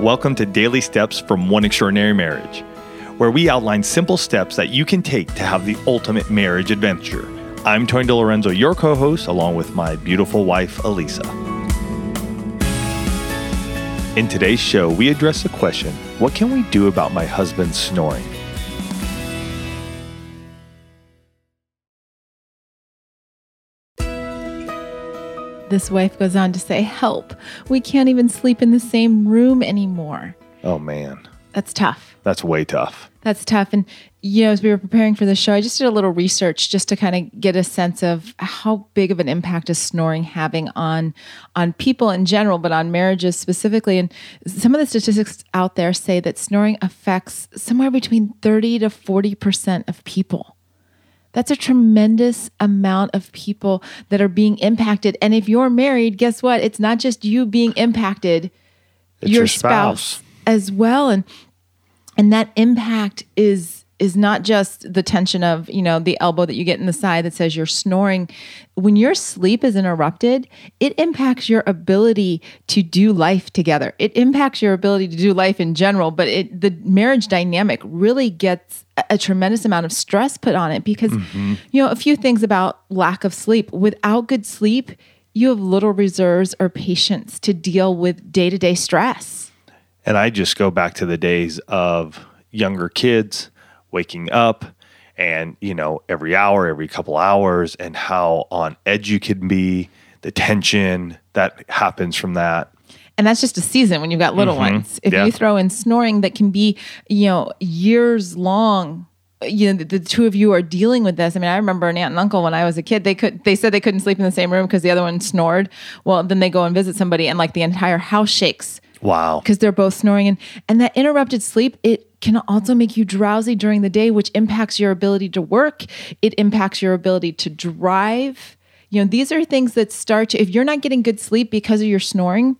Welcome to Daily Steps from One Extraordinary Marriage, where we outline simple steps that you can take to have the ultimate marriage adventure. I'm Tony DiLorenzo, your co host, along with my beautiful wife, Alisa. In today's show, we address the question what can we do about my husband snoring? This wife goes on to say, Help, we can't even sleep in the same room anymore. Oh, man. That's tough. That's way tough. That's tough. And, you know, as we were preparing for the show, I just did a little research just to kind of get a sense of how big of an impact is snoring having on on people in general, but on marriages specifically. And some of the statistics out there say that snoring affects somewhere between 30 to 40% of people. That's a tremendous amount of people that are being impacted. And if you're married, guess what? It's not just you being impacted, It's your spouse. as well. And and that impact is is not just the tension of you know the elbow that you get in the side that says you're snoring. When your sleep is interrupted it impacts your ability to do life together. It impacts your ability to do life in general but it the marriage dynamic really gets a, tremendous amount of stress put on it because mm-hmm. you know a few things about lack of sleep. Without good sleep you have little reserves or patience to deal with day-to-day stress. And I just go back to the days of younger kids waking up and, you know, every hour, every couple hours, and how on edge you can be, the tension that happens from that. and that's just a season when you've got little mm-hmm. ones. If Yeah. you throw in snoring that can be, you know, years long, you know, the, the two of you are dealing with this. I mean, I remember an aunt and uncle when I was a kid, they could they said they couldn't sleep in the same room because the other one snored. Well, then they go and visit somebody and like the entire house shakes Wow. because they're both snoring and and that interrupted sleep it can also make you drowsy during the day which impacts your ability to work it impacts your ability to drive you know these are things that start to if you're not getting good sleep because of your snoring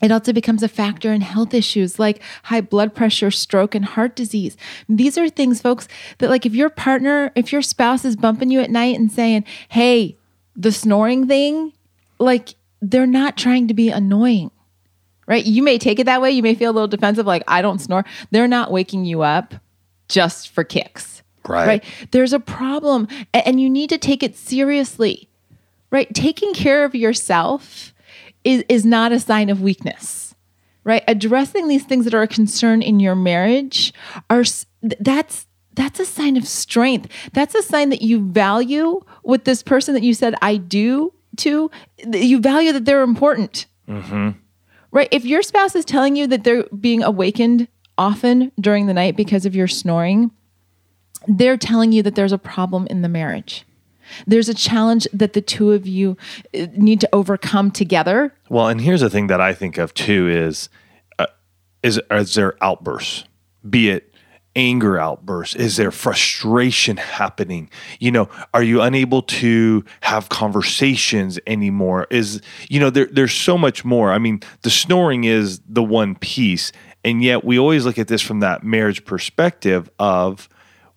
it also becomes a factor in health issues like high blood pressure, stroke, and heart disease. These are things, folks, that like if your partner, if your spouse is bumping you at night and saying, hey, the snoring thing, like they're not trying to be annoying right? You may take it that way. You may feel a little defensive, like, I don't snore. They're not waking you up just for kicks. Right. right? There's a problem, and you need to take it seriously, right? Taking care of yourself is, is not a sign of weakness, right? Addressing these things that are a concern in your marriage are that's that's a sign of strength. That's a sign that you value what this person that you said I do to. You value that they're important. Mm-hmm. Right. If your spouse is telling you that they're being awakened often during the night because of your snoring, they're telling you that there's a problem in the marriage. There's a challenge that the two of you uh, need to overcome together. Well, and here's the thing that I think of too is uh, is is there outbursts, be it anger outbursts, is there frustration happening? You know, are you unable to have conversations anymore? Is you know, there, there's so much more. I mean, the snoring is the one piece, and yet we always look at this from that marriage perspective of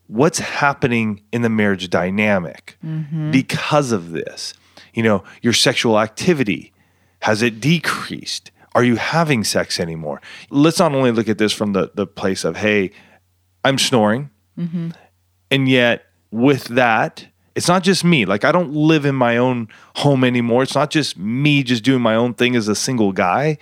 what's happening in the marriage dynamic mm-hmm. because of this. You know, your sexual activity has it decreased? Are you having sex anymore? Let's not only look at this from the the place of hey, I'm snoring, mm-hmm. and yet with that. It's not just me. Like I don't live in my own home anymore. It's not just me just doing my own thing as a single guy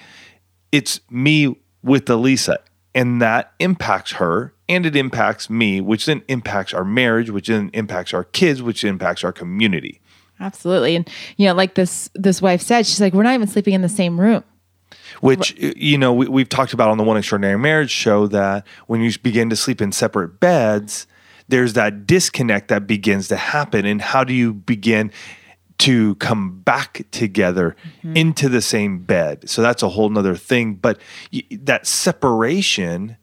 it's me with Alisa, and that impacts her and it impacts me, which then impacts our marriage, which then impacts our kids, which impacts our community. Absolutely. And you know, like this this wife said, she's like, we're not even sleeping in the same room. Which you know we, we've talked about on the One Extraordinary Marriage show that when you begin to sleep in separate beds, there's that disconnect that begins to happen. And how do you begin to come back together mm-hmm. into the same bed? So that's a whole nother thing. But y- that separation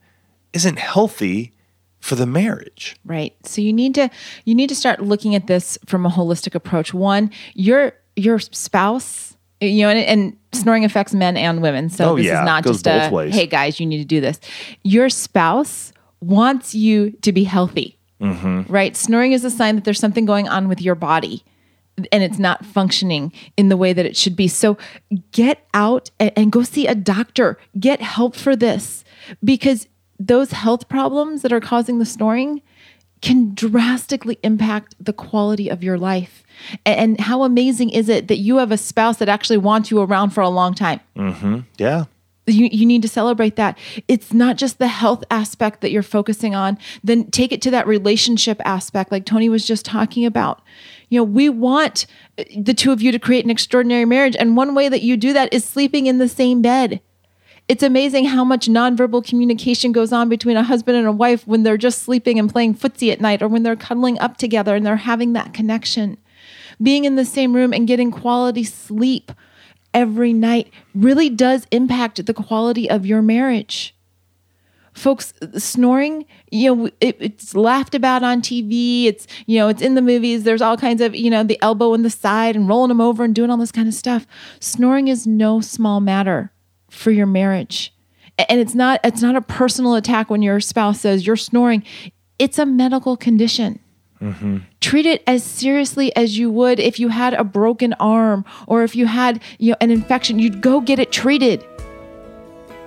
isn't healthy for the marriage. Right. So you need to you need to start looking at this from a holistic approach. One, your your spouse, you know, and, and snoring affects men and women. So Oh, this yeah, is not just a ways. hey guys, you need to do this. Your spouse wants you to be healthy. Mm-hmm. Right? Snoring is a sign that there's something going on with your body. and it's not functioning in the way that it should be. So get out and, and go see a doctor. Get help for this because those health problems that are causing the snoring can drastically impact the quality of your life. And how amazing is it that you have a spouse that actually wants you around for a long time? Mm-hmm. Yeah. You, you need to celebrate that. It's not just the health aspect that you're focusing on, then take it to that relationship aspect, like Tony was just talking about. You know, we want the two of you to create an extraordinary marriage. And one way that you do that is sleeping in the same bed. It's amazing how much nonverbal communication goes on between a husband and a wife when they're just sleeping and playing footsie at night or when they're cuddling up together and they're having that connection. Being in the same room and getting quality sleep every night really does impact the quality of your marriage. Folks, snoring, you know, it, it's laughed about on TV. It's, you know, it's in the movies. There's all kinds of, you know, the elbow in the side and rolling them over and doing all this kind of stuff. Snoring is no small matter for your marriage. And it's not it's not a personal attack when your spouse says you're snoring. It's a medical condition. Mm-hmm. Treat it as seriously as you would if you had a broken arm or if you had you know an infection. You'd go get it treated.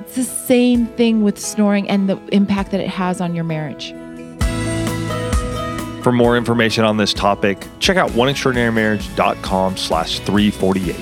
It's the same thing with snoring and the impact that it has on your marriage. For more information on this topic, check out oneextraordinarymarriage.com slash 348.